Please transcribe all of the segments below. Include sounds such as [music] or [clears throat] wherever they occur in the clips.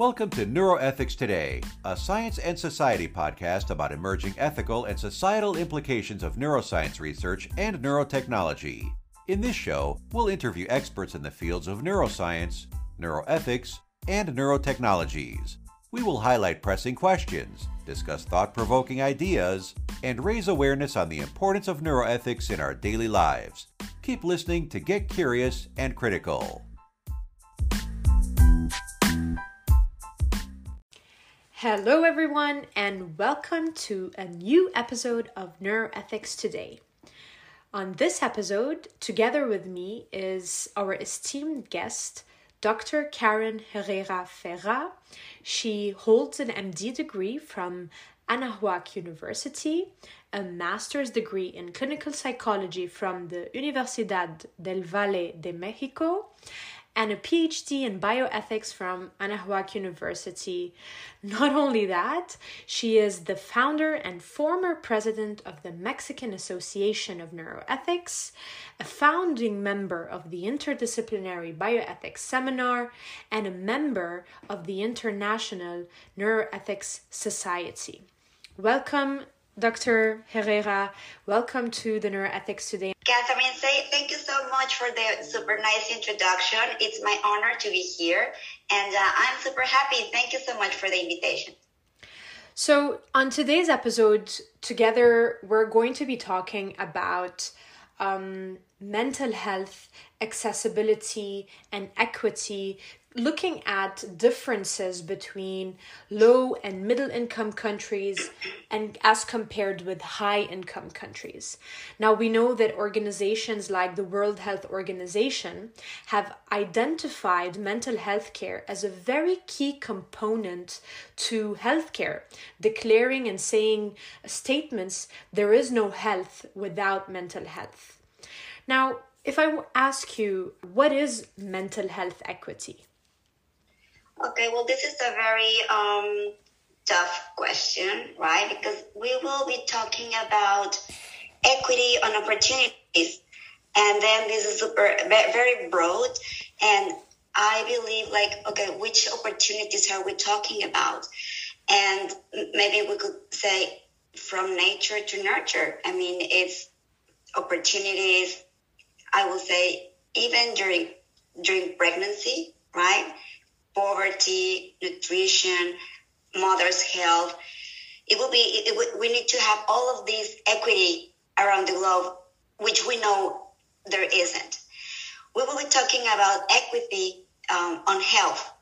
Welcome to Neuroethics Today, a science and society podcast about emerging ethical and societal implications of neuroscience research and neurotechnology. In this show, we'll interview experts in the fields of neuroscience, neuroethics, and neurotechnologies. We will highlight pressing questions, discuss thought provoking ideas, and raise awareness on the importance of neuroethics in our daily lives. Keep listening to get curious and critical. Hello, everyone, and welcome to a new episode of Neuroethics Today. On this episode, together with me is our esteemed guest, Dr. Karen Herrera Ferra. She holds an MD degree from Anahuac University, a master's degree in clinical psychology from the Universidad del Valle de Mexico, and a PhD in bioethics from Anahuac University. Not only that, she is the founder and former president of the Mexican Association of Neuroethics, a founding member of the Interdisciplinary Bioethics Seminar, and a member of the International Neuroethics Society. Welcome, Dr. Herrera. Welcome to the Neuroethics Today. Catherine, say thank you so much for the super nice introduction. It's my honor to be here, and uh, I'm super happy. Thank you so much for the invitation. So, on today's episode, together, we're going to be talking about um, mental health, accessibility, and equity looking at differences between low and middle income countries and as compared with high income countries. Now we know that organizations like the World Health Organization have identified mental health care as a very key component to healthcare, declaring and saying statements there is no health without mental health. Now, if I ask you, what is mental health equity? Okay, well, this is a very um, tough question, right? Because we will be talking about equity on opportunities. And then this is super, very broad. And I believe, like, okay, which opportunities are we talking about? And maybe we could say from nature to nurture. I mean, it's opportunities, I will say, even during during pregnancy, right? Poverty, nutrition, mother's health. It will be, it, we need to have all of these equity around the globe, which we know there isn't. We will be talking about equity um, on health.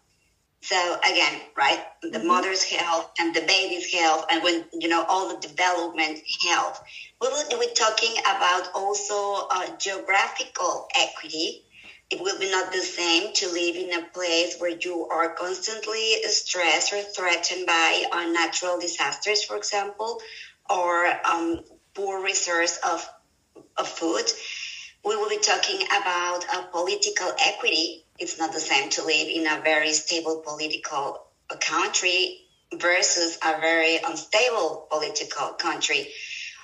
So again, right, the mm-hmm. mother's health and the baby's health, and when you know all the development health. We will be talking about also uh, geographical equity, it will be not the same to live in a place where you are constantly stressed or threatened by uh, natural disasters, for example, or um, poor resource of, of food. We will be talking about a political equity. It's not the same to live in a very stable political country versus a very unstable political country.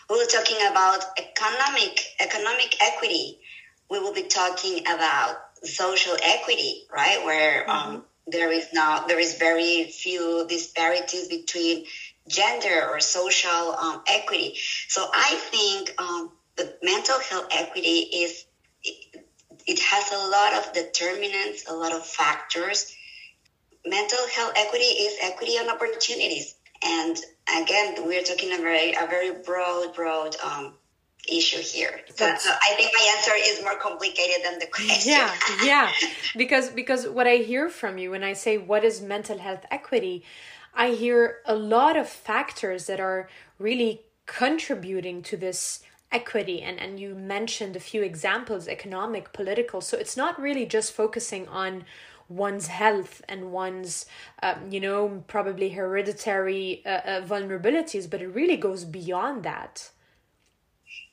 We will be talking about economic economic equity we will be talking about social equity, right? Where um, mm-hmm. um, there is now there is very few disparities between gender or social um, equity. So I think um, the mental health equity is it, it has a lot of determinants, a lot of factors. Mental health equity is equity on opportunities, and again, we're talking a very a very broad, broad um, issue here. So, so, I think my answer is more complicated than the question. Yeah, [laughs] yeah. because because what I hear from you when I say what is mental health equity, I hear a lot of factors that are really contributing to this equity and and you mentioned a few examples economic political so it's not really just focusing on one's health and one's um, you know probably hereditary uh, uh, vulnerabilities but it really goes beyond that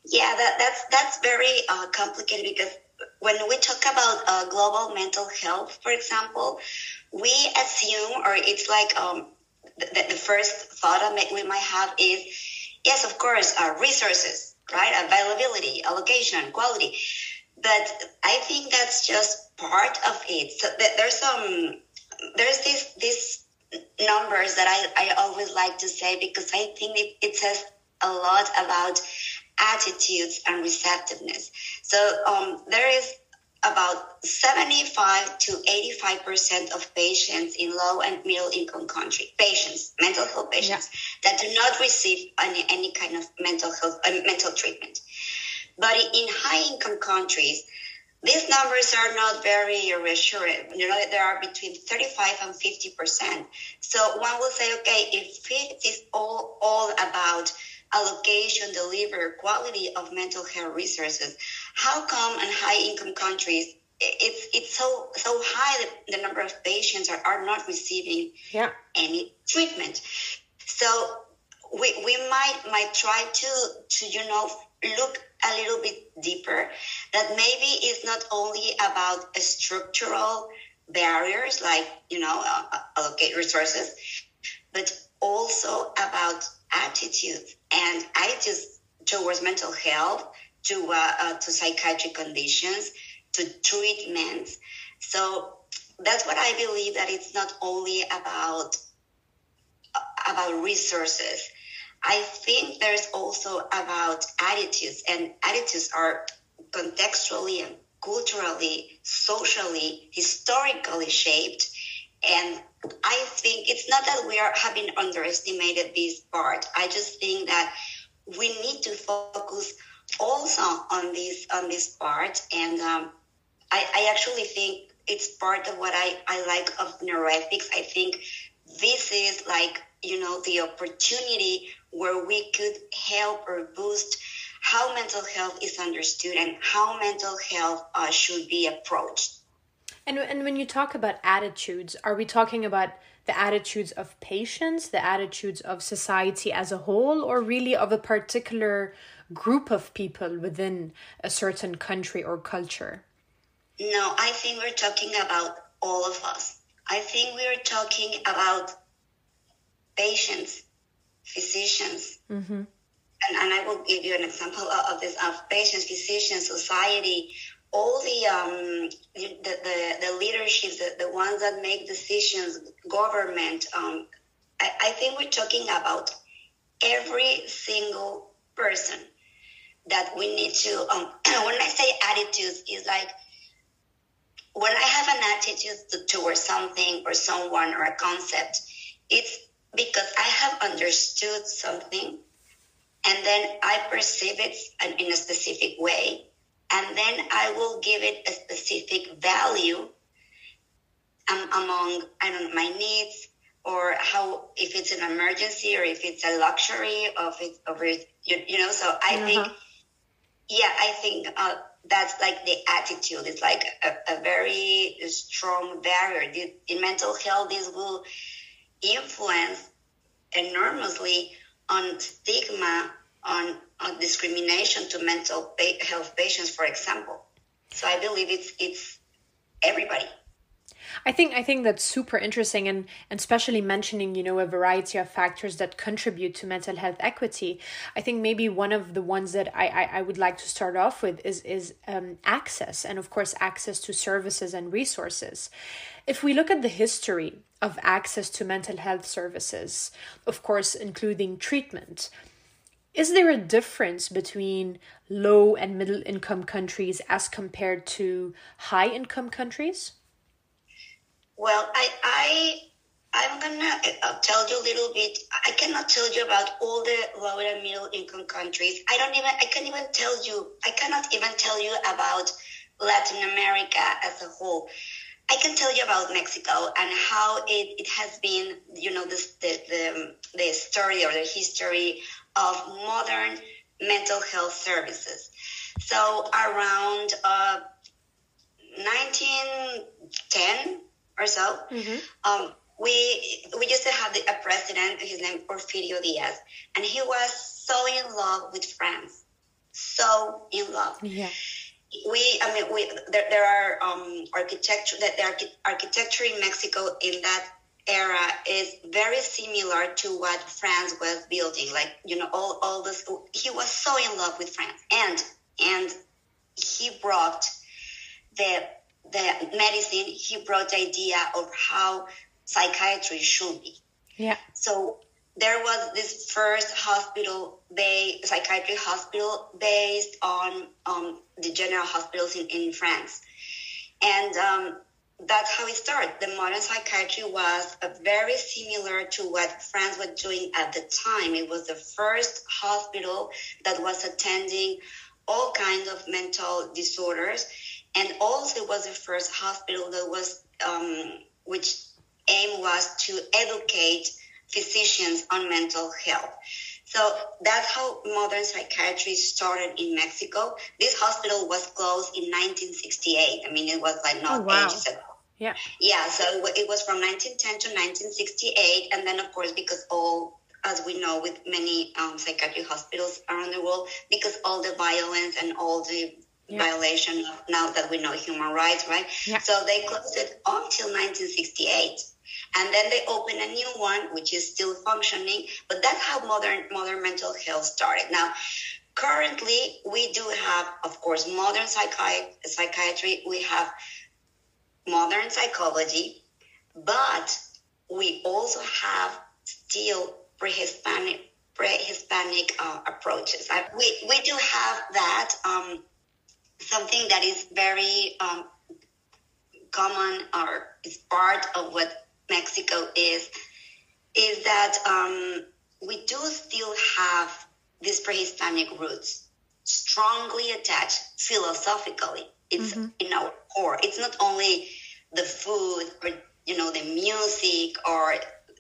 yeah, that, that's that's very uh, complicated because when we talk about uh, global mental health, for example, we assume, or it's like um, the, the first thought we might have is, yes, of course, uh, resources, right? Availability, allocation, quality. But I think that's just part of it. So there's some, there's this this numbers that I, I always like to say because I think it, it says a lot about attitudes and receptiveness. So um, there is about 75 to 85% of patients in low and middle income country, patients, mental health patients, yeah. that do not receive any, any kind of mental health, uh, mental treatment. But in high income countries, these numbers are not very reassuring. You know, they are between 35 and 50 percent. So one will say, okay, if it is all all about allocation, deliver, quality of mental health resources, how come in high income countries it's it's so so high that the number of patients are, are not receiving yeah. any treatment. So we, we might might try to to you know look a little bit deeper that maybe it's not only about structural barriers like you know uh, uh, allocate resources but also about attitudes and attitudes towards mental health to uh, uh, to psychiatric conditions to treatments so that's what i believe that it's not only about uh, about resources I think there's also about attitudes, and attitudes are contextually and culturally, socially, historically shaped. And I think it's not that we are having underestimated this part. I just think that we need to focus also on this on this part. And um, I, I actually think it's part of what I, I like of neuroethics. I think this is like you know the opportunity where we could help or boost how mental health is understood and how mental health uh, should be approached. And, and when you talk about attitudes, are we talking about the attitudes of patients, the attitudes of society as a whole, or really of a particular group of people within a certain country or culture? No, I think we're talking about all of us. I think we're talking about patients, physicians. Mm-hmm. And, and I will give you an example of this of patients, physicians, society, all the um, the, the, the leadership, the, the ones that make decisions, government. Um, I, I think we're talking about every single person that we need to. Um, [clears throat] when I say attitudes, is like when I have an attitude to, towards something or someone or a concept, it's because I have understood something and then I perceive it in a specific way, and then I will give it a specific value um, among I don't know my needs or how if it's an emergency or if it's a luxury of it over you, you know. So I uh-huh. think, yeah, I think uh, that's like the attitude. It's like a, a very strong barrier in mental health. This will influence enormously on stigma, on, on discrimination to mental health patients, for example. So I believe it's it's everybody. I think I think that's super interesting and, and especially mentioning, you know, a variety of factors that contribute to mental health equity. I think maybe one of the ones that I, I, I would like to start off with is is um, access and of course access to services and resources. If we look at the history of access to mental health services, of course including treatment, is there a difference between low and middle income countries as compared to high income countries? Well, I, I, I'm gonna uh, tell you a little bit. I cannot tell you about all the low and middle income countries. I don't even. I can't even tell you. I cannot even tell you about Latin America as a whole. I can tell you about Mexico and how it, it has been, you know, the, the, the story or the history of modern mental health services. So around uh, 1910, or so. Mm-hmm. Um, we we used to have the, a president, his name Porfirio Diaz, and he was so in love with France, so in love. Yeah. We, I mean, we there, there are um, architecture that the architecture in Mexico in that era is very similar to what France was building. Like you know, all all this. He was so in love with France, and and he brought the the medicine, he brought the idea of how psychiatry should be. Yeah. So there was this first hospital based psychiatry hospital based on um, the general hospitals in, in France and um, that's how it started the modern psychiatry was very similar to what france was doing at the time it was the first hospital that was attending all kinds of mental disorders and also it was the first hospital that was um, which aim was to educate physicians on mental health. So that's how modern psychiatry started in Mexico. This hospital was closed in 1968. I mean, it was like not oh, wow. ages ago. Yeah. Yeah. So it was from 1910 to 1968, and then of course because all as we know with many um, psychiatric hospitals around the world, because all the violence and all the yeah. violation of now that we know human rights, right? Yeah. So they closed it until 1968 and then they open a new one which is still functioning but that's how modern modern mental health started now currently we do have of course modern psychi- psychiatry we have modern psychology but we also have still pre-hispanic pre-hispanic uh, approaches I, we, we do have that um, something that is very um, common or is part of what Mexico is is that um, we do still have these pre-Hispanic roots strongly attached philosophically. It's mm-hmm. in our core. It's not only the food or you know the music or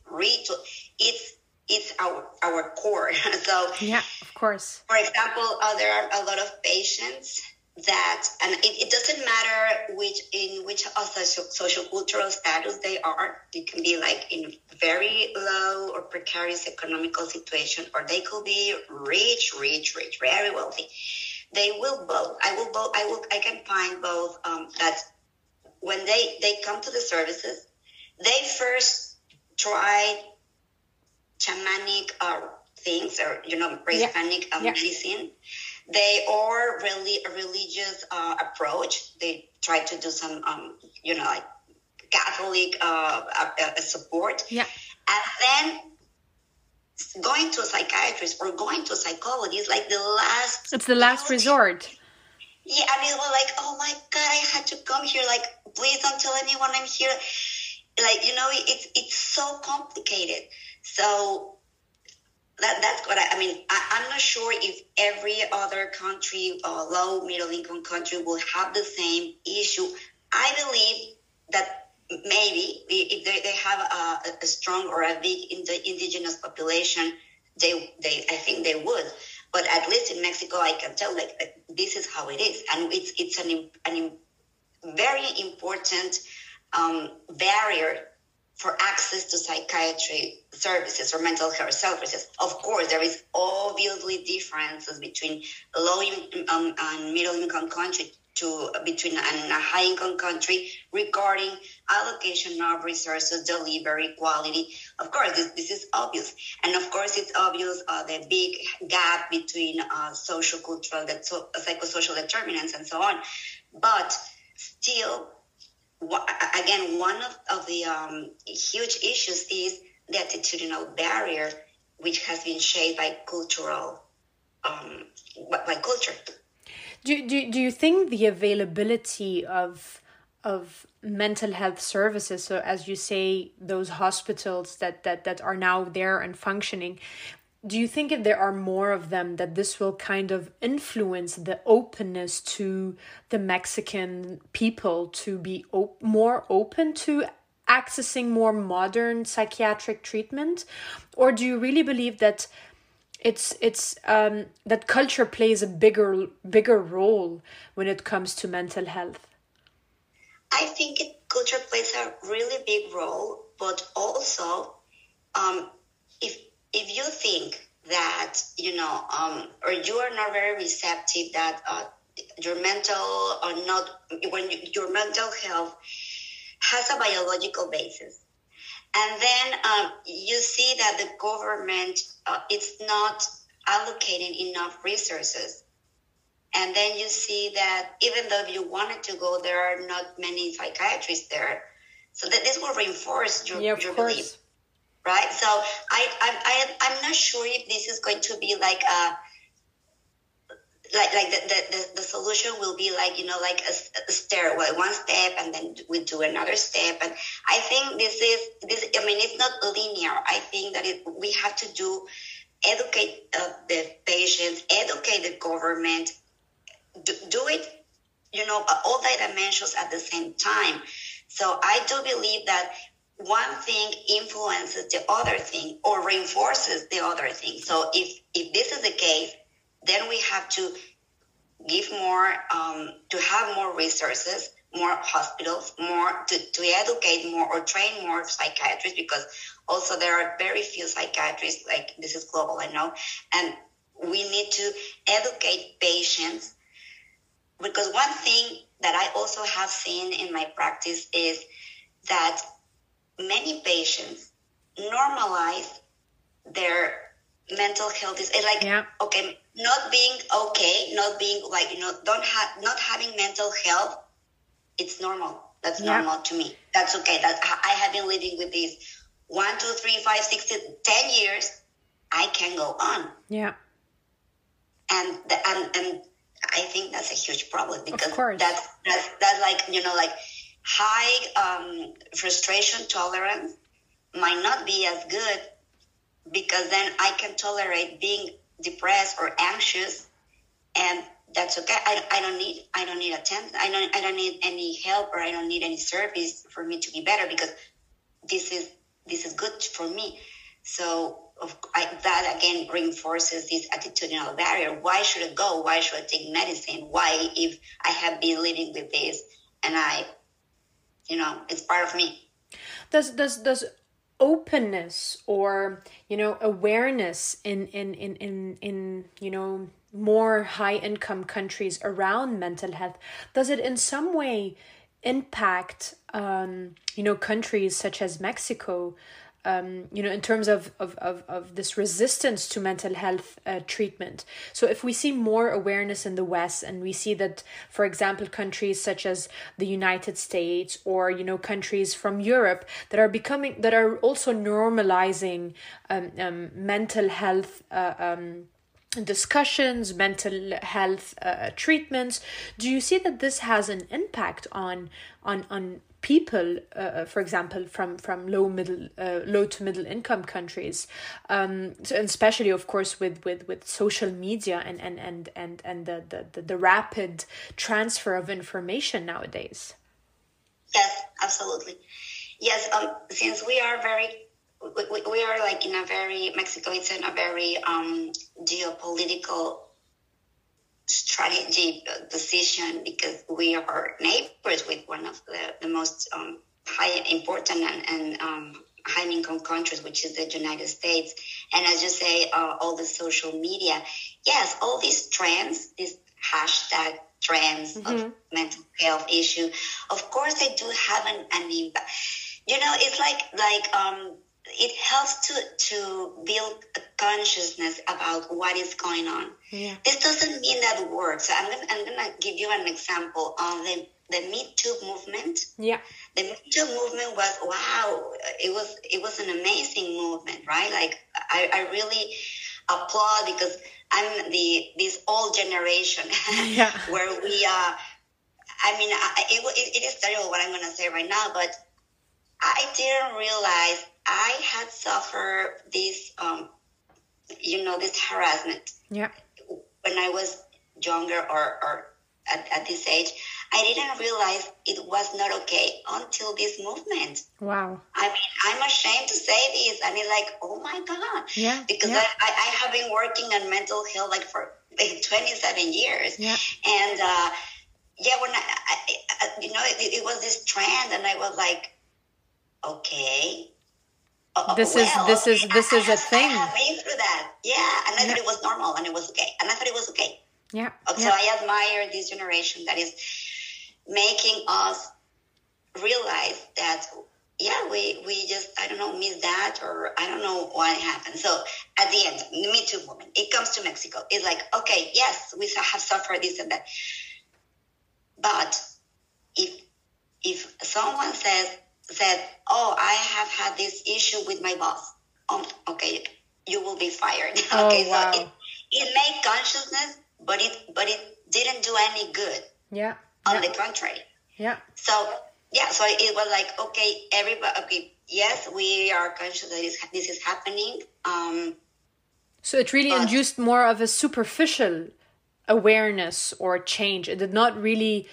ritual. It's it's our our core. [laughs] so yeah, of course. For example, uh, there are a lot of patients that and it, it, doesn't matter which in which social, social cultural status they are it can be like in very low or precarious economical situation or they could be rich rich rich very wealthy they will both i will both i will i can find both um, that when they they come to the services they first try shamanic uh, things or you know pre-hispanic yeah. uh, yeah. medicine they are really a religious uh, approach. They try to do some, um, you know, like Catholic uh, uh, support. Yeah. And then going to a psychiatrist or going to a psychologist like the last. It's the last resort. Yeah, and it was like, oh my god, I had to come here. Like, please don't tell anyone I'm here. Like, you know, it's it's so complicated. So that, that's what I, I mean. I, am not sure if every other country, uh, low middle income country, will have the same issue. I believe that maybe if they, they have a, a strong or a big in the indigenous population, they, they, I think they would. But at least in Mexico, I can tell like this is how it is, and it's it's an an very important um, barrier for access to psychiatry services or mental health services. Of course, there is obviously differences between low um, and middle income country to between a high income country regarding allocation of resources, delivery, quality. Of course, this, this is obvious. And of course, it's obvious uh, the big gap between uh, social, cultural, that so, psychosocial determinants and so on. But still, again, one of, of the um, huge issues is the attitudinal barrier, which has been shaped by cultural, um, by culture. Do, do, do you think the availability of of mental health services so as you say those hospitals that that that are now there and functioning do you think if there are more of them that this will kind of influence the openness to the mexican people to be op- more open to accessing more modern psychiatric treatment? Or do you really believe that it's it's um, that culture plays a bigger bigger role when it comes to mental health. I think it, culture plays a really big role but also um, if if you think that you know um, or you are not very receptive that uh, your mental or not when you, your mental health has a biological basis and then um, you see that the government uh, it's not allocating enough resources and then you see that even though you wanted to go there are not many psychiatrists there So that this will reinforce your, yeah, your course. belief, right? So I, I, I, I'm not sure if this is going to be like a, like like the, the, the, solution will be like you know like a, a stairway one step and then we do another step. And i think this is this i mean it's not linear. I think that it, we have to do educate uh, the patients educate the government do, do it you know all the dimensions at the same time. So i do believe that one thing influences the other thing or reinforces the other thing. So if if this is the case then we have to give more, um, to have more resources, more hospitals, more to, to educate more or train more psychiatrists because also there are very few psychiatrists, like this is global, I know, and we need to educate patients because one thing that I also have seen in my practice is that many patients normalize their mental health is like yeah. okay not being okay not being like you know don't have not having mental health it's normal. That's yeah. normal to me. That's okay. That i have been living with this one two three five six ten years. I can go on. Yeah. And the, and and i think that's a huge problem because that's that's that's like you know like high um, frustration tolerance might not be as good because then I can tolerate being depressed or anxious and that's okay. I, I don't need I don't need attention. I don't I don't need any help or I don't need any service for me to be better because this is this is good for me. So of, I, that again reinforces this attitudinal barrier. Why should I go? Why should I take medicine? Why if I have been living with this and I, you know, it's part of me. Does does does openness or you know awareness in in in in, in you know more high income countries around mental health? Does it in some way impact um, you know countries such as mexico um, you know, in terms of, of, of, of this resistance to mental health uh, treatment. So, if we see more awareness in the West, and we see that, for example, countries such as the United States or you know countries from Europe that are becoming that are also normalizing um, um, mental health. Uh, um, discussions mental health uh, treatments do you see that this has an impact on on on people, uh, uh, for example, from from low middle uh, low to middle income countries, um, so especially of course with with with social media and and and and and the the, the, the rapid transfer of information nowadays. Yes, absolutely. Yes, um, since we are very we, we are like in a very Mexico It's in a very um, geopolitical strategy decision because we are neighbors with one of the, the most um, high important and, and um, high income countries, which is the United States. And as you say, uh, all the social media, yes, all these trends, these hashtag trends mm-hmm. of mental health issue, of course, they do have an, an impact. You know, it's like like um, it helps to to build a consciousness about what is going on. Yeah. This doesn't mean that works. So I'm gonna I'm gonna give you an example of the the Me Too movement. Yeah. The Me Too movement was wow. It was it was an amazing movement, right? Like I, I really applaud because I'm the this old generation [laughs] yeah. where we uh I mean I, it, it, it is terrible what I'm gonna say right now, but I didn't realize I had suffered this, um, you know, this harassment. Yeah. When I was younger or, or at, at this age, I didn't realize it was not okay until this movement. Wow. I mean, I'm ashamed to say this. I mean, like, oh my God. Yeah. Because yeah. I, I have been working on mental health like for like 27 years. Yeah. And, uh, yeah, when I, I, you know, it, it was this trend and I was like, okay, uh, this well, is this is this I, is a thing. I have been through that, yeah, and I yeah. thought it was normal and it was okay, and I thought it was okay. Yeah. Okay. So. I admire this generation that is making us realize that yeah, we we just I don't know miss that or I don't know what happened. So at the end, Me Too movement, it comes to Mexico. It's like okay, yes, we have suffered this and that, but if if someone says said, "Oh, I have had this issue with my boss." Um, okay, you will be fired. [laughs] Oh, okay, wow. so it, it made consciousness, but it but it didn't do any good. Yeah. On yeah. the contrary. Yeah. So yeah, so it was like okay, everybody. Okay, yes, we are conscious that this, this is happening. Um, so it really but- induced more of a superficial awareness or change. It did not really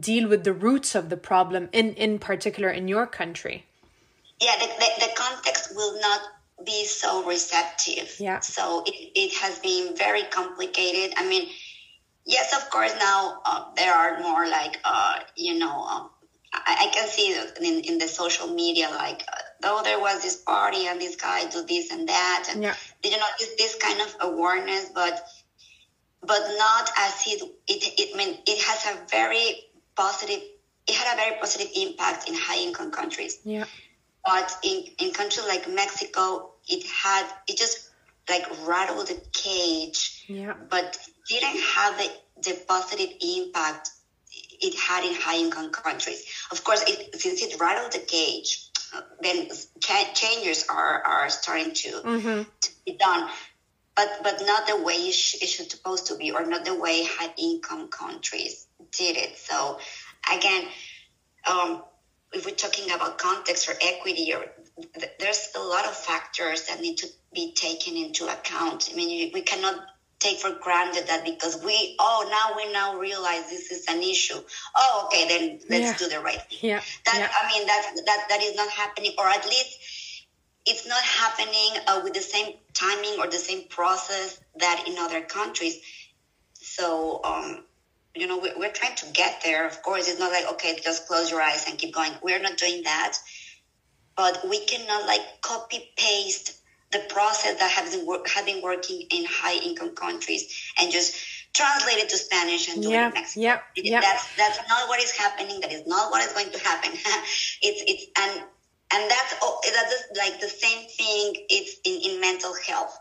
deal with the roots of the problem in in particular in your country. yeah, the, the, the context will not be so receptive. Yeah. So it, it has been very complicated. I mean, yes, of course, now uh, there are more like, uh, you know, um, I, I can see in, in the social media, like, uh, oh, there was this party and this guy do this and that. And, Yeah. you know, this, this kind of awareness, but but not as it, it, it, I mean, it has a very positive, it had a very positive impact in high income countries Yeah. but in, in countries like Mexico, it had it just like rattled the cage, Yeah. but didn't have the, the positive impact it had in high income countries. Of course, it, since it rattled the cage, then changes are, are starting to, mm-hmm. to be done, but but not the way it, sh- it should supposed to be, or not the way high income countries did it. So again, um, if we're talking about context or equity, or th- there's a lot of factors that need to be taken into account. I mean, we cannot take for granted that because we oh now we now realize this is an issue. Oh, okay, then let's Yeah. do the right thing. Yeah. That yeah. I mean that that that is not happening, or at least it's not happening uh, with the same timing or the same process that in other countries. So, um, you know, we're, we're trying to get there. Of course, it's not like okay, just close your eyes and keep going. We're not doing that, but we cannot like copy paste the process that has been have been working in high income countries and just translate it to Spanish and do Yeah, it in Mexico. yeah, yeah. That's that's not what is happening. That is not what is going to happen. [laughs] it's it's and and that's oh, that's just like the same thing. It's in, in mental health,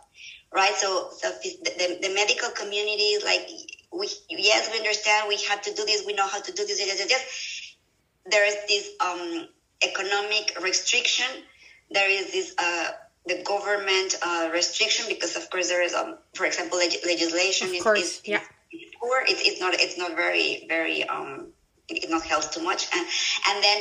right? So so the, the, the medical community is like we yes we understand we have to do this. We know how to do this. Yes, yes, yes. There is this um, economic restriction. There is this. Uh, the government uh, restriction because of course there is um for example leg- legislation Of is, course, is, yeah. is poor it's, it's not it's not very very um it, it not helps too much and and then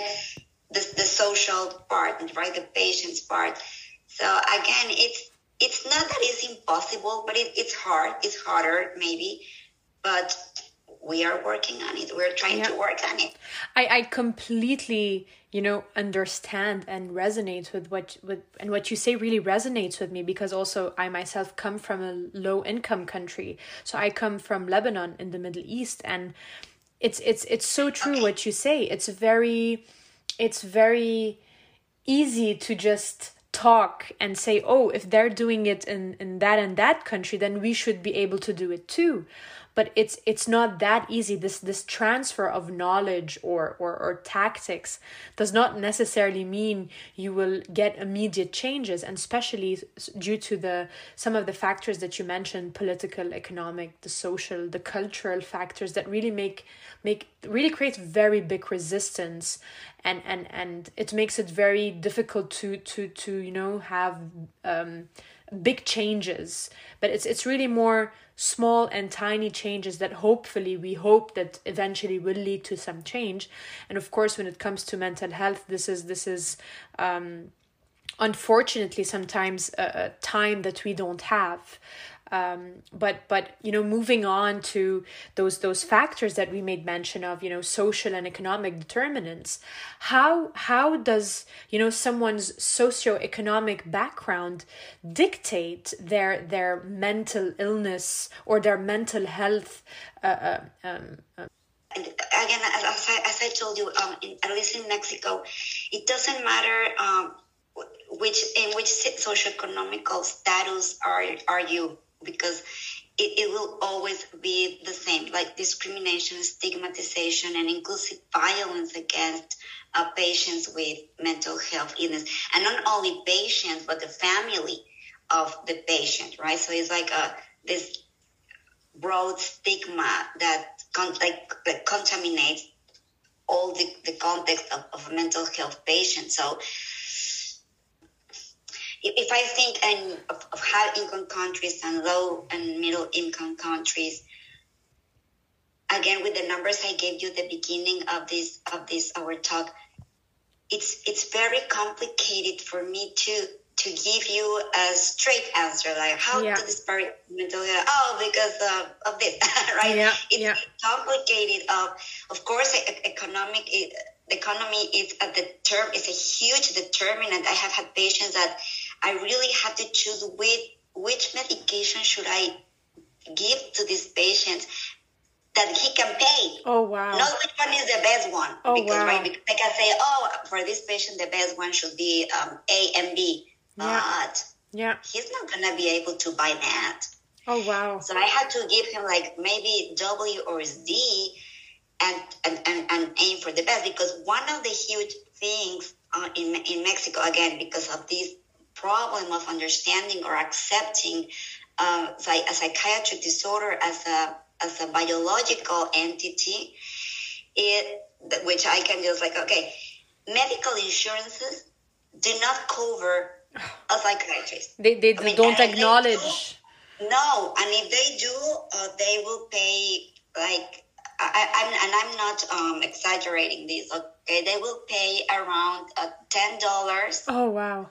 the, the social part right the patient's part so again it's it's not that it's impossible but it, it's hard it's harder maybe but we are working on it. We're trying to work on it. I, I completely you know understand and resonate with what with and what you say really resonates with me because also I myself come from a low income country. So I come from Lebanon in the Middle East and it's it's it's so true what you say. It's very it's very easy to just talk and say oh if they're doing it in in that and that country then we should be able to do it too but it's it's not that easy. This this transfer of knowledge or or, or tactics does not necessarily mean you will get immediate changes and especially due to the some of the factors that you mentioned political economic the social the cultural factors that really make make really create very big resistance and and and it makes it very difficult to to to you know have um big changes. But it's it's really more small and tiny changes that hopefully we hope that eventually will lead to some change. And of course when it comes to mental health this is this is um unfortunately sometimes a, a time that we don't have um, but but you know moving on to those those factors that we made mention of you know social and economic determinants how how does you know someone's socioeconomic background dictate their their mental illness or their mental health uh, uh, um, And again, as, I, as I told you, um, in, at least in Mexico, it doesn't matter um, which in which socioeconomical status are are you, because it, it will always be the same, like discrimination, stigmatization, and inclusive violence against uh, patients with mental health illness, and not only patients but the family of the patient, right? So it's like a this broad stigma that con- like, contaminates all the, the context of, of mental health patients. So if I think in, of, of high income countries and low and middle income countries, again with the numbers I gave you at the beginning of this of this our talk, it's it's very complicated for me to to give you a straight answer like how yeah. did this mental health oh because of, of this [laughs] right yeah, it's yeah. complicated of of course economic the economy is at the term is a huge determinant i have had patients that i really have to choose which which medication should i give to this patient that he can pay. Oh wow! Not which one is the best one. Oh because, wow! Right, because I can say, oh, for this patient, the best one should be um, A and B. Yeah. But yeah, he's not gonna be able to buy that. Oh wow! So I had to give him like maybe W or Z, and and, and, and aim for the best because one of the huge things uh, in in Mexico again because of this problem of understanding or accepting uh, a psychiatric disorder as a as a biological entity, it which I can just like okay, medical insurances do not cover a psychiatrist. They they I mean, don't acknowledge. They do, no, and if they do, uh, they will pay like I, I'm, and I'm not um, exaggerating this. Okay, they will pay around uh, ten dollars. Oh wow!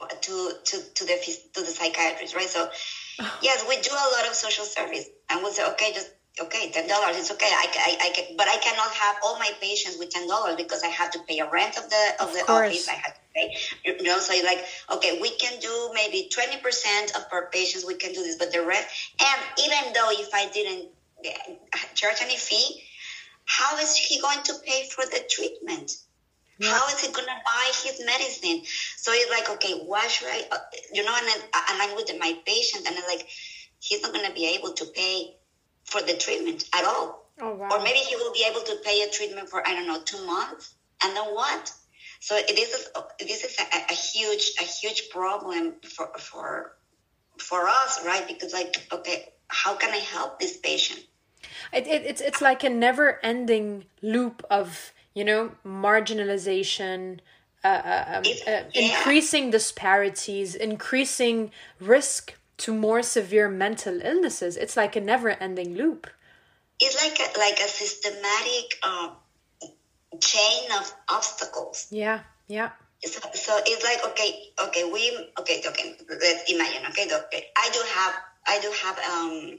To to to the to the psychiatrist, right? So [sighs] yes, we do a lot of social service, and we'll say, okay, just okay, ten dollars. It's okay. I, I, I can, but I cannot have all my patients with ten dollars because I have to pay a rent of the of the office. I have to pay, you know. So like, okay, we can do maybe twenty percent of per patients. We can do this, but the rest, and even though if I didn't eh, charge any fee, how is he going to pay for the treatment? How is he gonna buy his medicine? So it's like, okay, why should I? You know, and, and I'm with my patient, and I'm like, he's not gonna be able to pay for the treatment at all. Oh, wow. Or maybe he will be able to pay a treatment for I don't know two months, and then what? So this is this is a, a huge a huge problem for for for us, right? Because like, okay, how can I help this patient? It, it, it's it's like a never ending loop of you know marginalization. Uh, uh, um, uh, increasing disparities, increasing risk to more severe mental illnesses. It's like a never-ending loop. It's like a, like a systematic um, chain of obstacles. Yeah, yeah. So, so, it's like okay, okay, we okay, okay. Let's imagine. Okay, okay. I do have I do have um,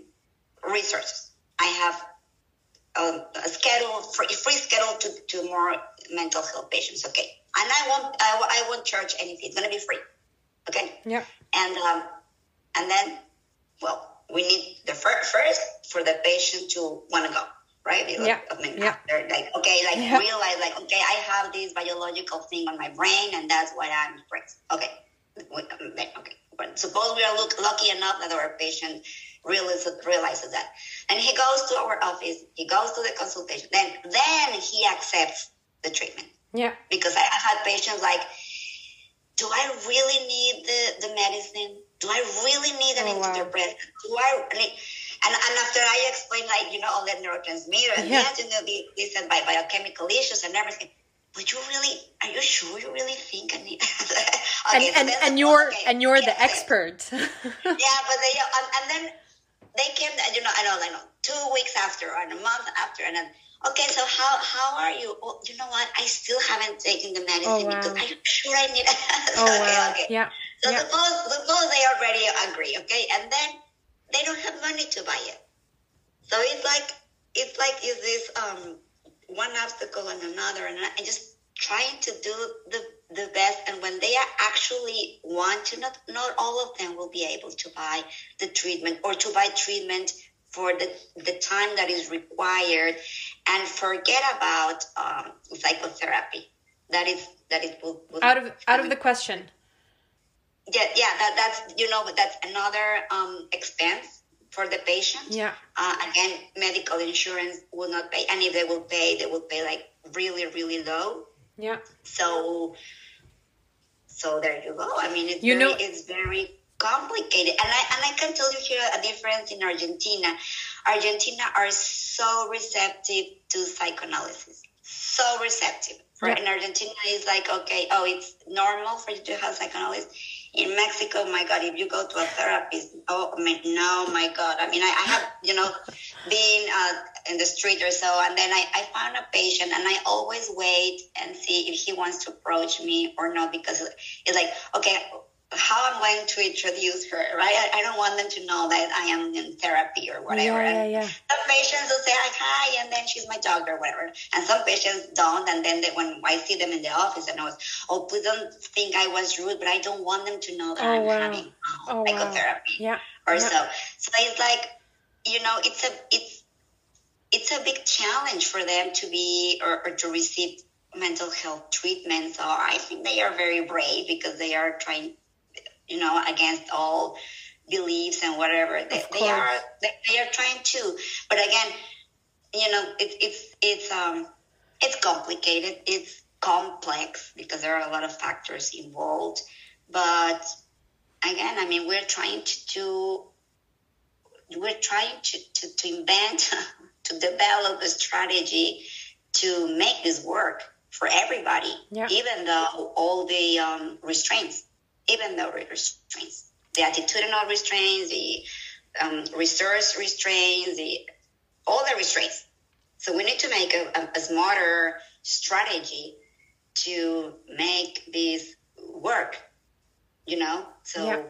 resources. I have um, a schedule free, free schedule to, to more mental health patients. Okay, and I won't I, I won't charge anything. It's gonna be free. Okay. Yeah. And um, and then, well, we need the first, first for the patient to want to go, right? Yeah. I mean, yeah. after, like, okay, like yeah. realize, like, okay, I have this biological thing on my brain, and that's why I'm depressed. Okay. Okay. But suppose we are look, lucky enough that our patient realizes, realizes that. And he goes to our office, he goes to the consultation, then, then he accepts the treatment. Yeah. Because I have had patients like, do I really need the, the medicine? do I really need an oh, interpreter? Wow. Do I need, and, and after I explain like, you know, all the neurotransmitters, yeah. yes, you know, this and by biochemical issues and everything. But you really, are you sure you really think I need? [laughs] okay, and, and, and you're, okay, and you're the expert. [laughs] yeah, but they, and, and then they came, you know, I know, I know, two weeks after or a month after, and then, okay, so how how are you? Well, you know what? I still haven't taken the medicine oh, wow. because I'm sure I need. it [laughs] oh okay, wow! Okay. Yeah. So yeah. suppose suppose they already agree, okay, and then they don't have money to buy it. So it's like it's like is this um one obstacle and another and, and just trying to do the the best and when they are actually want to not not all of them will be able to buy the treatment or to buy treatment for the, the time that is required and forget about um, psychotherapy. That is that it will, will out of out of the question. Yeah yeah that, that's you know but that's another um, expense for the patient. Yeah. Uh, again medical insurance will not pay and if they will pay they will pay like really really low. Yeah. So so there you go i mean it's you very, know it's very complicated and i and i can tell you here a difference in argentina argentina are so receptive to psychoanalysis so receptive. Yeah. in Argentina, it's like okay, oh, it's normal for you to have psychoanalysis. In Mexico, my God, if you go to a therapist, oh, I mean, no, my God. I mean, I, I have, you know, been uh, in the street or so, and then I, I found a patient, and I always wait and see if he wants to approach me or not, because it's like, okay, how I'm going to introduce her, right? I, I don't want them to know that I am in therapy or whatever. Yeah, yeah, yeah. Some patients will say like hi, and then she's my dog or whatever. And some patients don't, and then they, when I see them in the office, and I know, oh, please don't think I was rude, but I don't want them to know that Oh, I'm wow. having Oh, wow. psychotherapy Yeah. or yeah. so. So it's like, you know, it's a it's it's a big challenge for them to be or, or to receive mental health treatment. So I think they are very brave because they are trying, you know, against all beliefs and whatever. They, they are they, they are trying to. But again, you know, it, it's it's um it's complicated. It's complex because there are a lot of factors involved. But again, I mean, we're trying to do, we're trying to, to, to invent, [laughs] to develop a strategy to make this work for everybody, Yeah. even though all the um, restraints, even though restraints, the attitudinal restraints, the um, resource restraints, the all the restraints. So we need to make a, a, a smarter strategy to make this work. You know, so yeah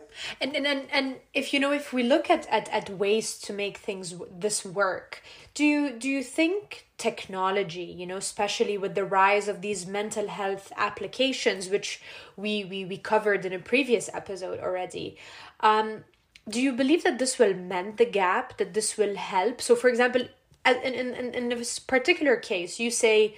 and, and and and if you know if we look at, at at ways to make things this work do you do you think technology you know especially with the rise of these mental health applications which we we, we covered in a previous episode already um do you believe that this will mend the gap that this will help? So for example in in, in, in this particular case you say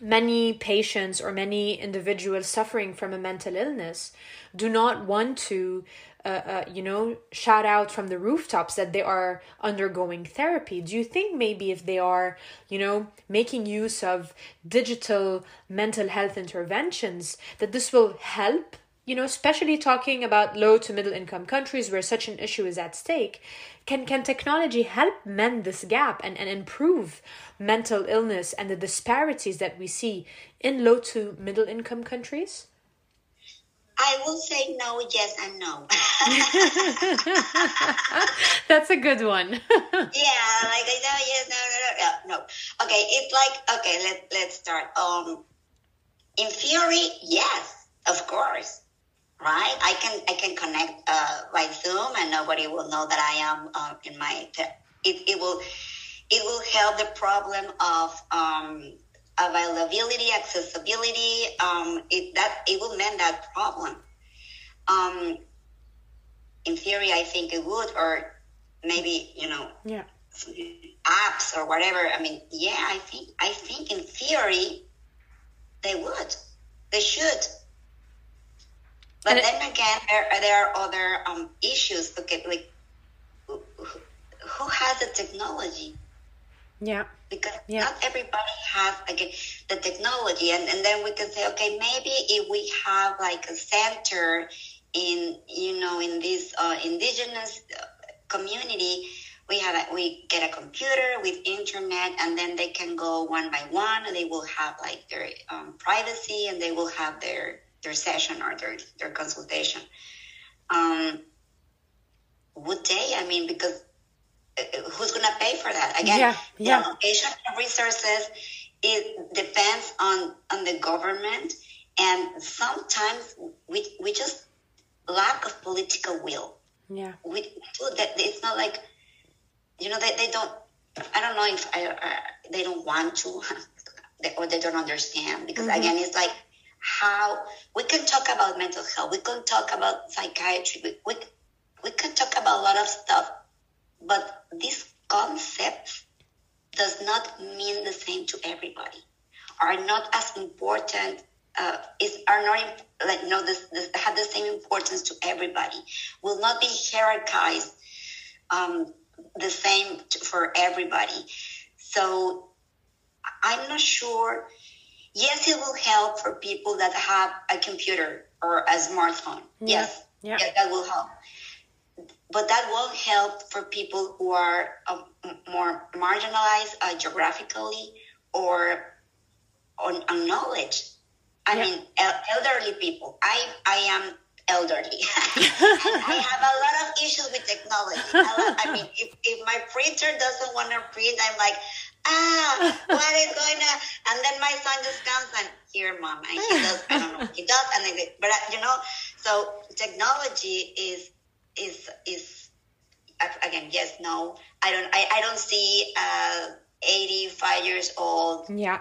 many patients or many individuals suffering from a mental illness do not want to uh, uh, you know shout out from the rooftops that they are undergoing therapy. Do you think maybe if they are you know making use of digital mental health interventions that this will help you know especially talking about low to middle income countries where such an issue is at stake can can technology help mend this gap and, and improve mental illness and the disparities that we see in low to middle income countries I will say no, yes, and no. [laughs] that's a good one [laughs] yeah, like I know, yes, no, no, no, no, no. Okay, it's like okay, let let's start. Um, in theory, yes, of course, right? I can I can connect uh, by Zoom, and nobody will know that I am uh, in my. Te- it it will it will help the problem of um, availability, accessibility. Um, it that it will mend that problem. Um, in theory, I think it would, or maybe you know yeah apps or whatever. I mean, yeah, I think I think in theory they would, they should. But And it- then again, there there are other um, issues. Okay, like who, who- who has the technology? yeah Because Yeah. not everybody has again the technology, and, and then we can say, okay, maybe if we have like a center in you know in this uh, indigenous uh, community, we have a, we get a computer with internet, and then they can go one by one, and they will have like their um, privacy, and they will have their their session or their their consultation. Um, would they? I mean, because uh, who's going to pay for that? Again, Yeah, the yeah. allocation of resources it depends on on the government, and sometimes we we just lack of political will. yeah We do that. It's not like you know they, they don't. I don't know if I, uh, they don't want to, [laughs] or they don't understand because again, it's like how we can talk about mental health, we can talk about psychiatry, we, we, we can talk about a lot of stuff, but this concept does not mean the same to everybody, are not as important. Uh, is are not like know this, this have the same importance to everybody. Will not be hierarchized um, the same for everybody. So I'm not sure. Yes, it will help for people that have a computer or a smartphone. Yeah, Yes, yeah. that will help. But that won't help for people who are uh, more marginalized uh, geographically or on knowledge. I Yeah. mean, el- elderly people. I I am elderly. [laughs] I have a lot of issues with technology. Lot- I mean, if, if my printer doesn't want to print, I'm like, ah, what is going on? And then my son just comes and here, mom, and he does. I don't know he does, and then, but uh, you know, so technology is is is uh, again, yes, no. I don't. I, I don't see uh, 85 years old Yeah.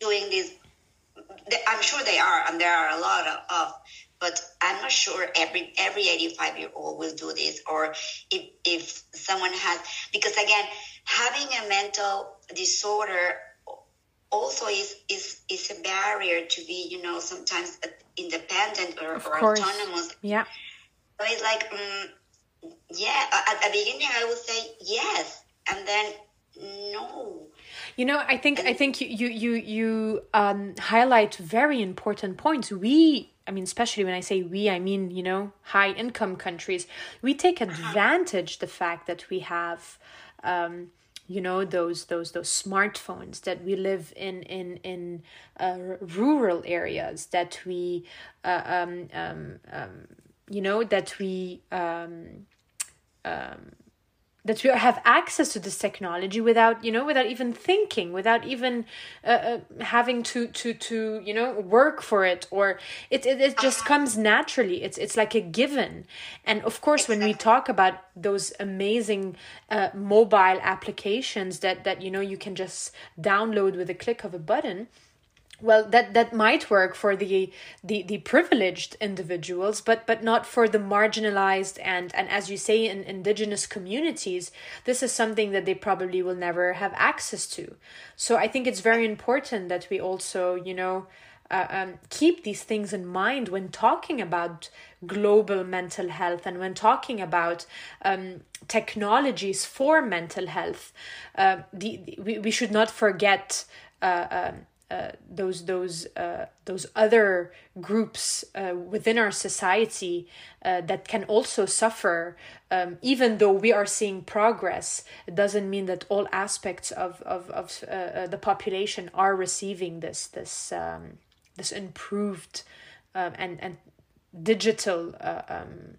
doing this. I'm sure they are, and there are a lot of, of but I'm not sure every every 85 year old will do this, or if if someone has because again, having a mental disorder also is is is a barrier to be you know sometimes independent or, or autonomous. Yeah. So it's like, um, yeah, at the beginning I would say yes, and then no. You know, I think I think you you you you um, highlight very important points. We, I mean, especially when I say we, I mean you know high income countries. We take advantage the fact that we have, um, you know, those those those smartphones that we live in in in uh, rural areas that we, uh, um, um, um, you know, that we. Um, that we have access to this technology without you know without even thinking without even uh, uh, having to to to you know work for it or it, it it just comes naturally. It's it's like a given. And of course when we talk about those amazing uh, mobile applications that that you know you can just download with a click of a button well that that might work for the the the privileged individuals but but not for the marginalized and and as you say in indigenous communities this is something that they probably will never have access to so i think it's very important that we also you know uh, um, keep these things in mind when talking about global mental health and when talking about um, technologies for mental health. Uh, the, the- we, we should not forget uh, um, uh, those those uh, those other groups uh, within our society uh, that can also suffer. Um, even though we are seeing progress, it doesn't mean that all aspects of of, of uh, uh, the population are receiving this this um, this improved um, and and digital um,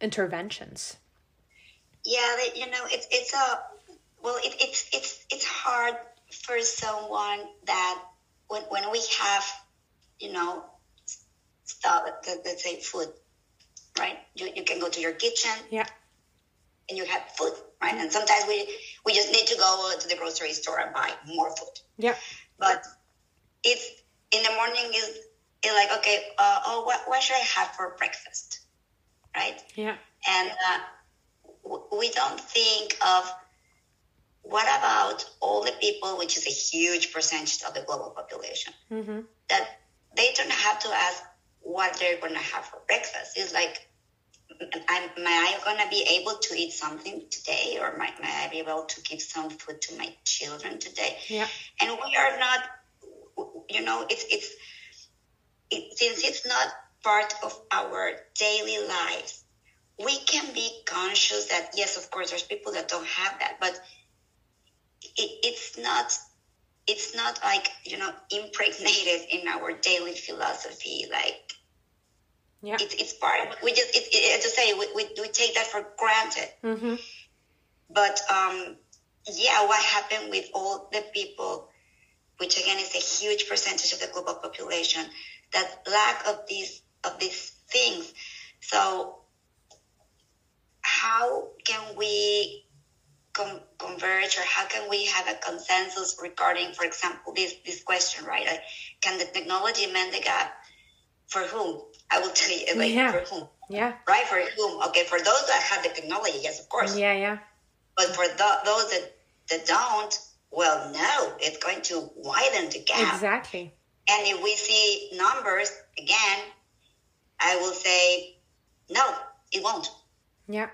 interventions. Yeah, you know, it's it's a well, it, it's it's it's hard for someone that when when we have, you know, stuff. let- Let's say food, right? You you can go to your kitchen Yeah. and you have food, right? And sometimes we we just need to go to the grocery store and buy more food. Yeah. But it's in the morning is it's like okay, uh, oh, what what should I have for breakfast, right? Yeah. and uh, w- we don't think of what about all the people, which is a huge percentage of the global population, Mm-hmm. that they don't have to ask what they're going to have for breakfast. It's like, am, am I going to be able to eat something today, or might, may I be able to give some food to my children today? Yeah. and we are not you know it's it's it, since it's not part of our daily lives we can be conscious that yes of course there's people that don't have that but it, it's not it's not like you know impregnated in our daily philosophy like Yeah. it's, it's part we just it, it, as I say we, we, we take that for granted Mm-hmm. but um, yeah, what happened with all the people, which again is a huge percentage of the global population, that lack of these of these things. So how can we com- converge, or how can we have a consensus regarding, for example, this this question, right? Like, can the technology mend the gap? For whom? I will tell you, like Yeah. for whom, Yeah. right? For whom? Okay, for those that have the technology, yes, of course. Yeah. Yeah. But for th- those that, that don't, well, no, it's going to widen the gap. Exactly. And if we see numbers again, I will say, no, it won't. Yeah.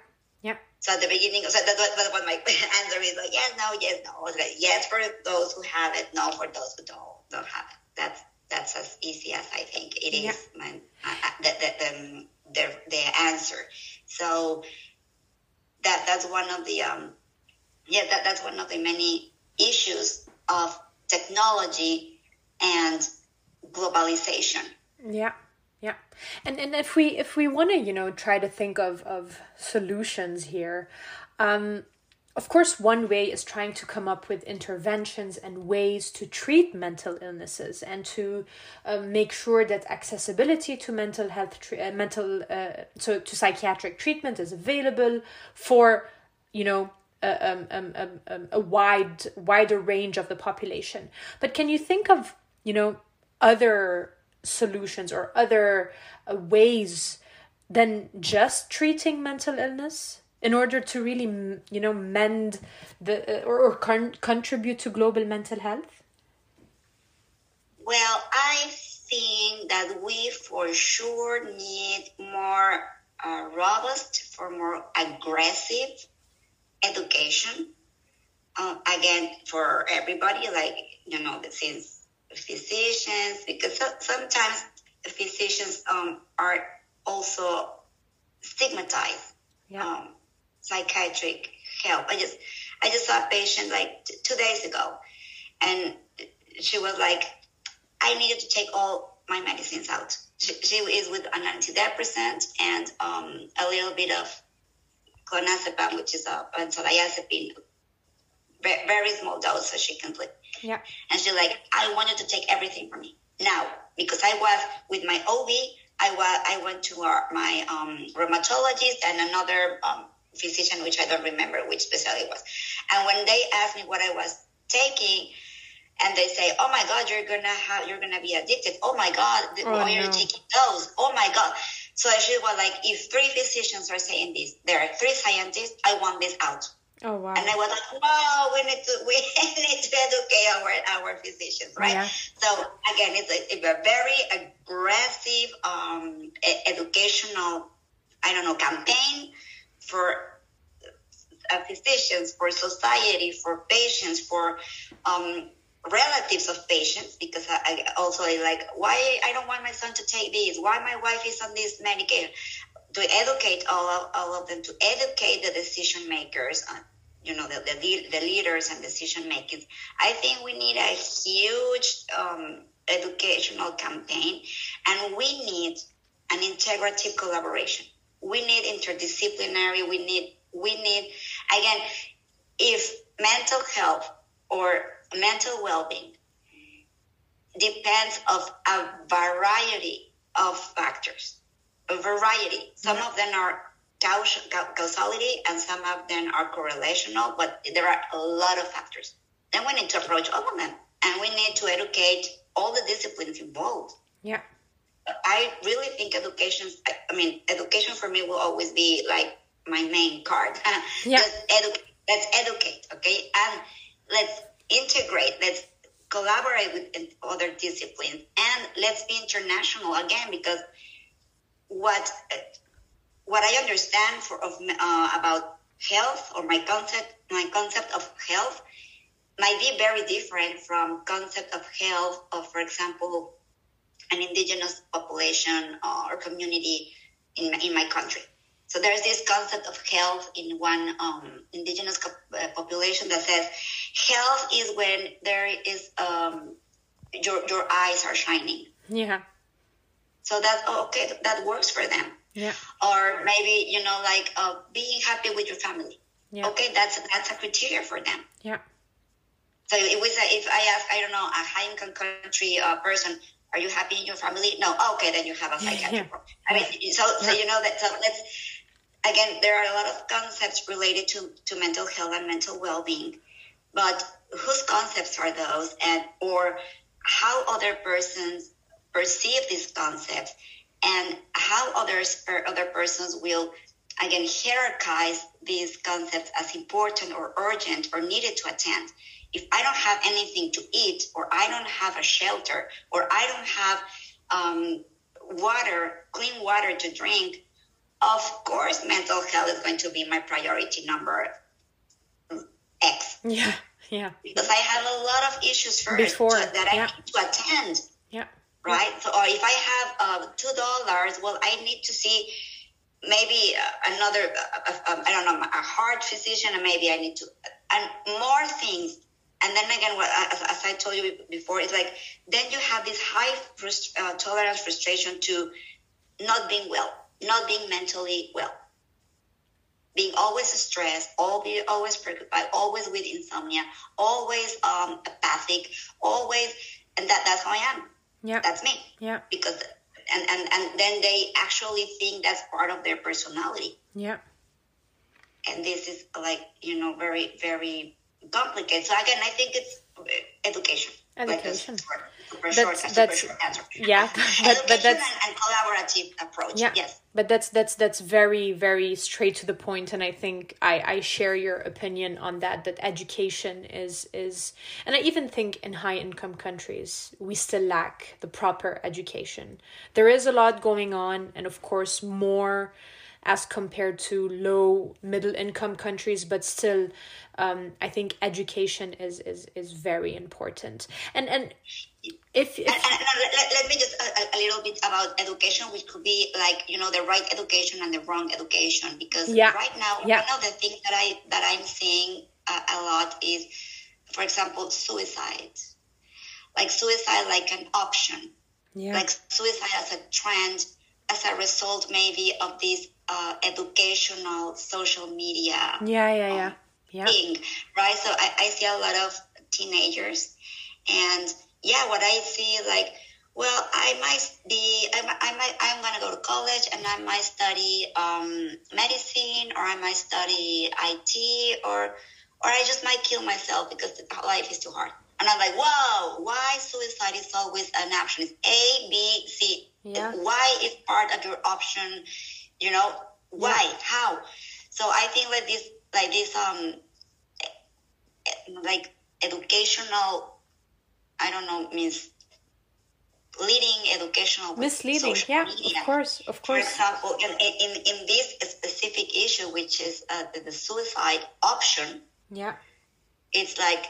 So at the beginning, so that's what, that's what my [laughs] answer is like, yes, no, yes, no. Like, yes, for those who have it, no, for those who don't, don't have it. That's that's as easy as I think it is. Yeah. My, uh, uh, the, the, the, the, the answer. So that that's one of the um, yeah that, that's one of the many issues of technology and globalization. Yeah. Yeah. And and if we if we want to, you know, try to think of of solutions here, um of course, one way is trying to come up with interventions and ways to treat mental illnesses and to uh, make sure that accessibility to mental health, tre- uh, mental, uh, so to psychiatric treatment is available for, you know, a, um, um, um, a wide, wider range of the population. But can you think of, you know, other solutions or other uh, ways than just treating mental illness? in order to really you know mend the uh, or, or con- contribute to global mental health well i think that we for sure need more uh, robust for more aggressive education uh, again for everybody like you know since physicians because sometimes physicians um, are also stigmatized yeah. um, psychiatric help. I just I just saw a patient like t- two days ago, and she was like, I needed to take all my medicines out. She, she is with an antidepressant and um, a little bit of clonazepam, which is a benzodiazepine, very, very small dose so she can sleep. Yeah. And she's like, I wanted to take everything from me now because I was with my OB. I was I went to our, my um, rheumatologist and another um, physician, which I don't remember which specialty it was. And when they asked me what I was taking, and they say, "Oh my God, you're gonna have, you're gonna be addicted. Oh my God, oh, why no. you're taking those? Oh my God." So she was like, "If three physicians are saying this, there are three scientists. I want this out." Oh wow! And I was like, "No, we need to [laughs] we need to educate our our physicians, right?" Yeah. So again, it's a, it's a very aggressive um, educational, I don't know, campaign for uh, physicians, for society, for patients, for um, relatives of patients, because I, I also like why I don't want my son to take this, why my wife is on this medication. To educate all of, all of them, to educate the decision makers, uh, you know, the, the, the, leaders and decision makers. I think we need a huge um, educational campaign, and we need an integrative collaboration we need interdisciplinary we need we need again if mental health or mental well-being depends of a variety of factors a variety some of them are causality and some of them are correlational but there are a lot of factors then we need to approach all of them and we need to educate all the disciplines involved yeah I really think education, I mean, education for me will always be like my main card. [laughs] Yeah. let's, edu- let's educate, okay? And let's integrate, let's collaborate with other disciplines, and let's be international again because what what I understand for of uh, about health or my concept my concept of health might be very different from concept of health of for example an indigenous population or community in, in my country. So there's this concept of health in one um, indigenous uh, population that says health is when there is um, your your eyes are shining. Yeah. So that's oh, okay. That works for them. Yeah. Or maybe you know like uh, being happy with your family. Yeah. Okay, that's that's a criteria for them. Yeah. So it was if I ask I don't know a high income country uh, person are you happy in your family? No. Oh, okay, then you have a psychiatric problem. I mean, so so you know that. So let's again, there are a lot of concepts related to to mental health and mental well being, but whose concepts are those, and or how other persons perceive these concepts, and how others or other persons will again hierarchize these concepts as important or urgent or needed to attend if I don't have anything to eat, or I don't have a shelter, or I don't have um, water, clean water to drink, of course, mental health is going to be my priority number X. Yeah, yeah. Because I have a lot of issues first Before, that I yeah. need to attend. Right. So, or if I have uh, two dollars, well, I need to see maybe uh, another. Uh, uh, I don't know, a heart physician, and maybe I need to, and more things and then again, what as, as I told you before, it's like then you have this high frust- uh, tolerance frustration to not being well, not being mentally well, being always stressed, be always preoccupied, always with insomnia, always um, apathic, always, and that that's how I am. Yeah. That's me. Yeah. Because and and and then they actually think that's part of their personality. Yeah. And this is like you know very very complicated. So again, I think it's education. Education. Like That's- that's- [laughs] yeah, but- but that's- and, and collaborative approach. Yeah. Yes. But that's that's that's very very straight to the point, and I think I I share your opinion on that. That education is is, and I even think in high income countries we still lack the proper education. There is a lot going on, and of course more as compared to low middle income countries but still um, i think education is is is very important and and if, if And, and, let, let me just a, a- a little bit about education, which could be like you know the right education and the wrong education. Because Yeah. right now, Yeah. one of the things that I that I'm seeing uh, a lot is, for example, suicide. Like suicide, like an option. yeah like suicide as a trend as a result maybe of this uh, educational social media yeah yeah yeah. yeah. thing right? So I, I see a lot of teenagers. And yeah what i see like well i might be i, I might i'm gonna go to college and i might study um, medicine or i might study it or or i just might kill myself because life is too hard and i'm like whoa why suicide is always an option? It's a b c. Yeah. why is part of your option you know why? How? So i think like this like this um like educational i don't know means leading educational misleading yeah media. of course of course. for example in, in, in this specific issue which is uh, the, the suicide option yeah. it's like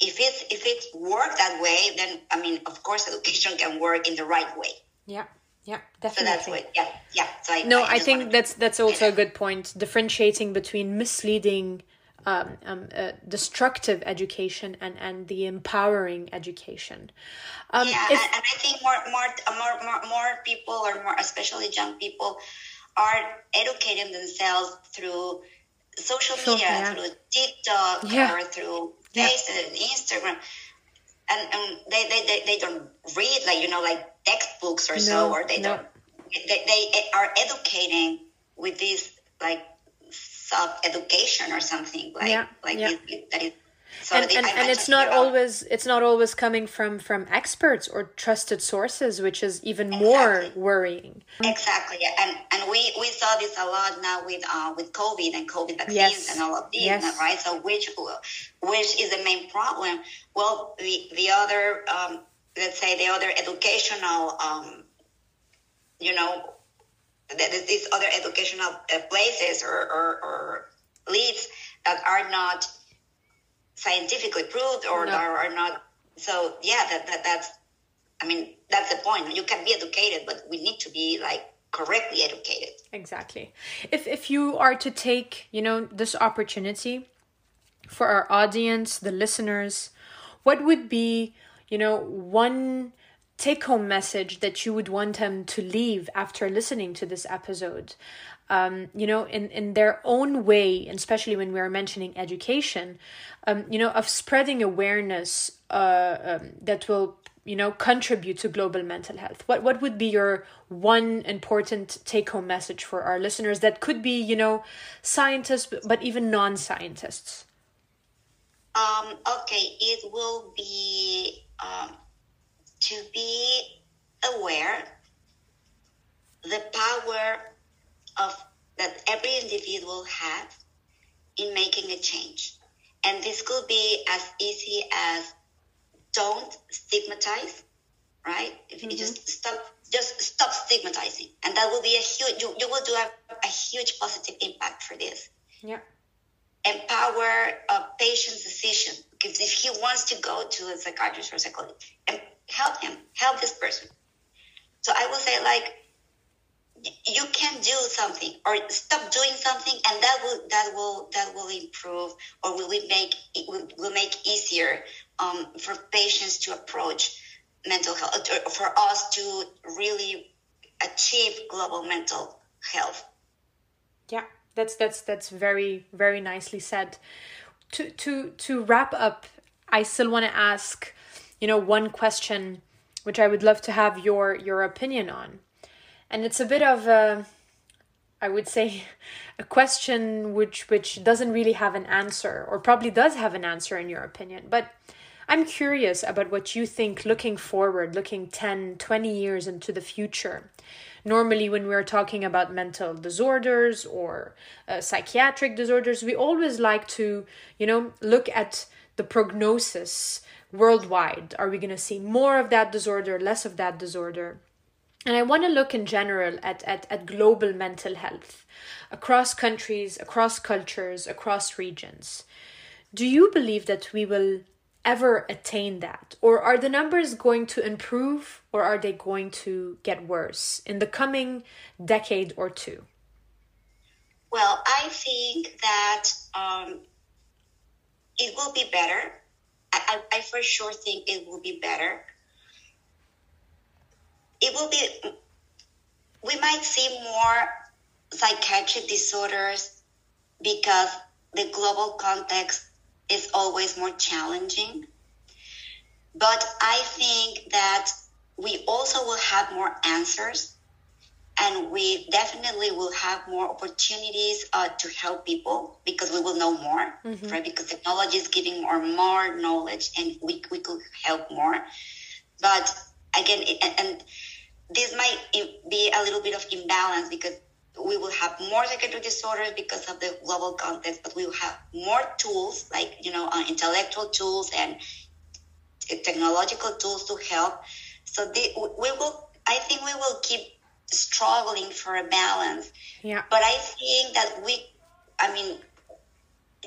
if it's if it's work that way then i mean of course education can work in the right way. Yeah yeah so definitely. that's what yeah yeah so I, no i just think that's that's also a good point. Differentiating between misleading um, um, uh, destructive education and and the empowering education. Um yeah, if, and, and I think more, more, more, more, more people, or more, especially young people, are educating themselves through social Sure, media, yeah. through TikTok, Yeah. or through Yeah. Facebook, Instagram, and, and they, they, they, they don't read like you know like textbooks or so, or they no. don't. They, they are educating with this like self education or something like Yeah, like yeah. this- that is. So and, and, and it's not about- always it's not always coming from from experts or trusted sources which is even more worrying Exactly, yeah. and and we, we saw this a lot now with uh, with COVID and COVID vaccines Yes. and all of these, Yes. right? So which which is the main problem? Well, the the other um, let's say the other educational um, you know th- th- these other educational uh, places or, or, or leads that are not scientifically proved or No. are not so yeah that, that that's I mean, that's the point. You can be educated, but we need to be like correctly educated. exactly if if you are to take you know this opportunity for our audience the listeners what would be you know one take home message that you would want them to leave after listening to this episode um, you know in in their own way especially when we are mentioning education um, you know of spreading awareness uh, um, that will you know contribute to global mental health. What what would be your one important take home message for our listeners that could be you know scientists but- even non-scientists? Um, okay, it will be um, to be aware the power of that every individual has in making a change, and this could be as easy as don't stigmatize, right? If you just mm-hmm. stop, just stop stigmatizing, and that will be a huge. You, you will do a, a huge positive impact for this. Yeah. Empower a patient's decision. Because if he wants to go to a psychiatrist or psychologist and help him help this person. So i will say like you can do something or stop doing something and that will that will that will improve or will we make it will, will make easier um, for patients to approach mental health or for us to really achieve global mental health. Yeah that's that's that's very very nicely said. To to to wrap up i still want to ask you know one question which i would love to have your your opinion on and it's a bit of a I would say a question which which doesn't really have an answer or probably does have an answer in your opinion. But I'm curious about what you think looking forward looking 10 20 years into the future. Normally when we're talking about mental disorders or uh, psychiatric disorders we always like to you know look at the prognosis worldwide. Are we going to see more of that disorder less of that disorder and I want to look in general at, at, at global mental health across countries, across cultures, across regions. Do you believe that we will ever attain that? Or are the numbers going to improve or are they going to get worse in the coming decade or two? Well, I think that um, it will be better. I, I, I for sure think it will be better it will be we might see more psychiatric disorders because the global context is always more challenging. But i think that we also will have more answers and we definitely will have more opportunities uh, to help people because we will know more mm-hmm. right? Because technology is giving more more knowledge and we, we could help more. But again and, and this might be a little bit of imbalance because we will have more psychiatric disorders because of the global context, but we will have more tools like you know uh, intellectual tools and technological tools to help. So we will, I think, we will keep struggling for a balance. Yeah. But I think that we, I mean,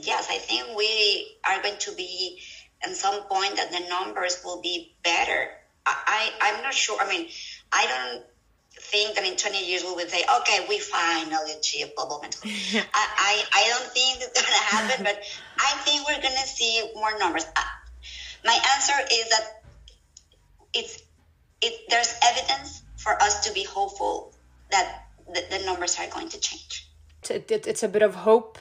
yes, I think we are going to be at some point that the numbers will be better. I, I'm not sure. I mean I don't think that in 20 years we would say, okay, we finally achieved global mental. [laughs] I, I, I, don't think it's going to happen, but I think we're going to see more numbers. Uh, my answer is that it's, it, there's evidence for us to be hopeful that the, the numbers are going to change. It, it, it's a bit of hope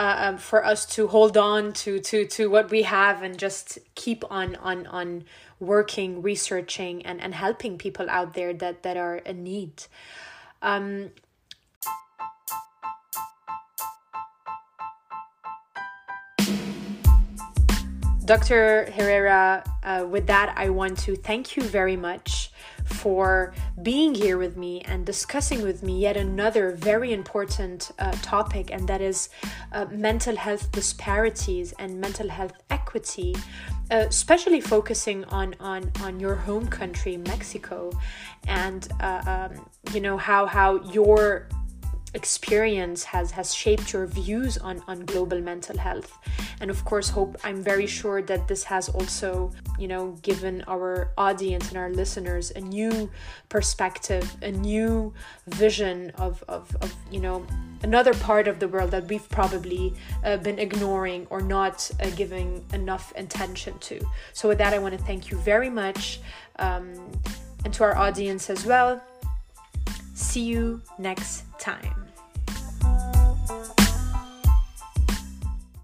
uh, um, for us to hold on to to to what we have and just keep on on on working, researching, and, and helping people out there that, that are in need. Um, Dr. Herrera, uh, with that, I want to thank you very much for being here with me and discussing with me yet another very important uh, topic, and that is uh, mental health disparities and mental health equity, uh, especially focusing on, on, on your home country, Mexico, and uh, um, you know how how your experience has has shaped your views on on global mental health. And of course hope i'm very sure that this has also you know given our audience and our listeners a new perspective a new vision of of, of you know another part of the world that we've probably uh, been ignoring or not uh, giving enough attention to. So with that i want to thank you very much um, and to our audience as well see you next time